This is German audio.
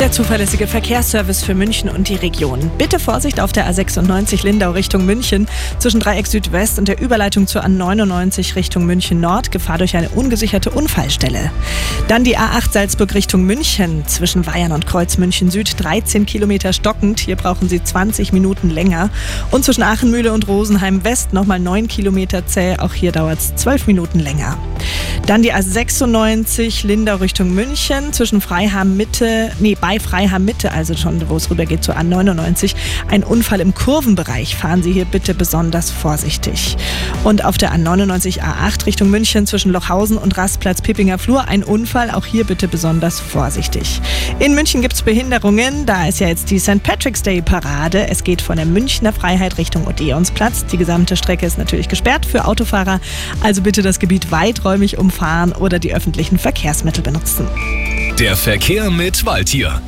Der zuverlässige Verkehrsservice für München und die Region. Bitte Vorsicht auf der A96 Lindau Richtung München zwischen Dreieck Südwest und der Überleitung zur A99 Richtung München Nord. Gefahr durch eine ungesicherte Unfallstelle. Dann die A8 Salzburg Richtung München zwischen Bayern und Kreuz München Süd 13 Kilometer stockend. Hier brauchen Sie 20 Minuten länger. Und zwischen Aachenmühle und Rosenheim West nochmal 9 Kilometer zäh. Auch hier dauert es 12 Minuten länger. Dann die A96 Lindau Richtung München zwischen Freiham Mitte, nee, bei Freiham Mitte, also schon, wo es rüber geht zur A99. Ein Unfall im Kurvenbereich. Fahren Sie hier bitte besonders vorsichtig. Und auf der A99 A8 Richtung München zwischen Lochhausen und Rastplatz Pippinger Flur ein Unfall. Auch hier bitte besonders vorsichtig. In München gibt es Behinderungen. Da ist ja jetzt die St. Patrick's Day Parade. Es geht von der Münchner Freiheit Richtung Odeonsplatz. Die gesamte Strecke ist natürlich gesperrt für Autofahrer. Also bitte das Gebiet weiträumig umfahren fahren oder die öffentlichen Verkehrsmittel benutzen. Der Verkehr mit Waldtier.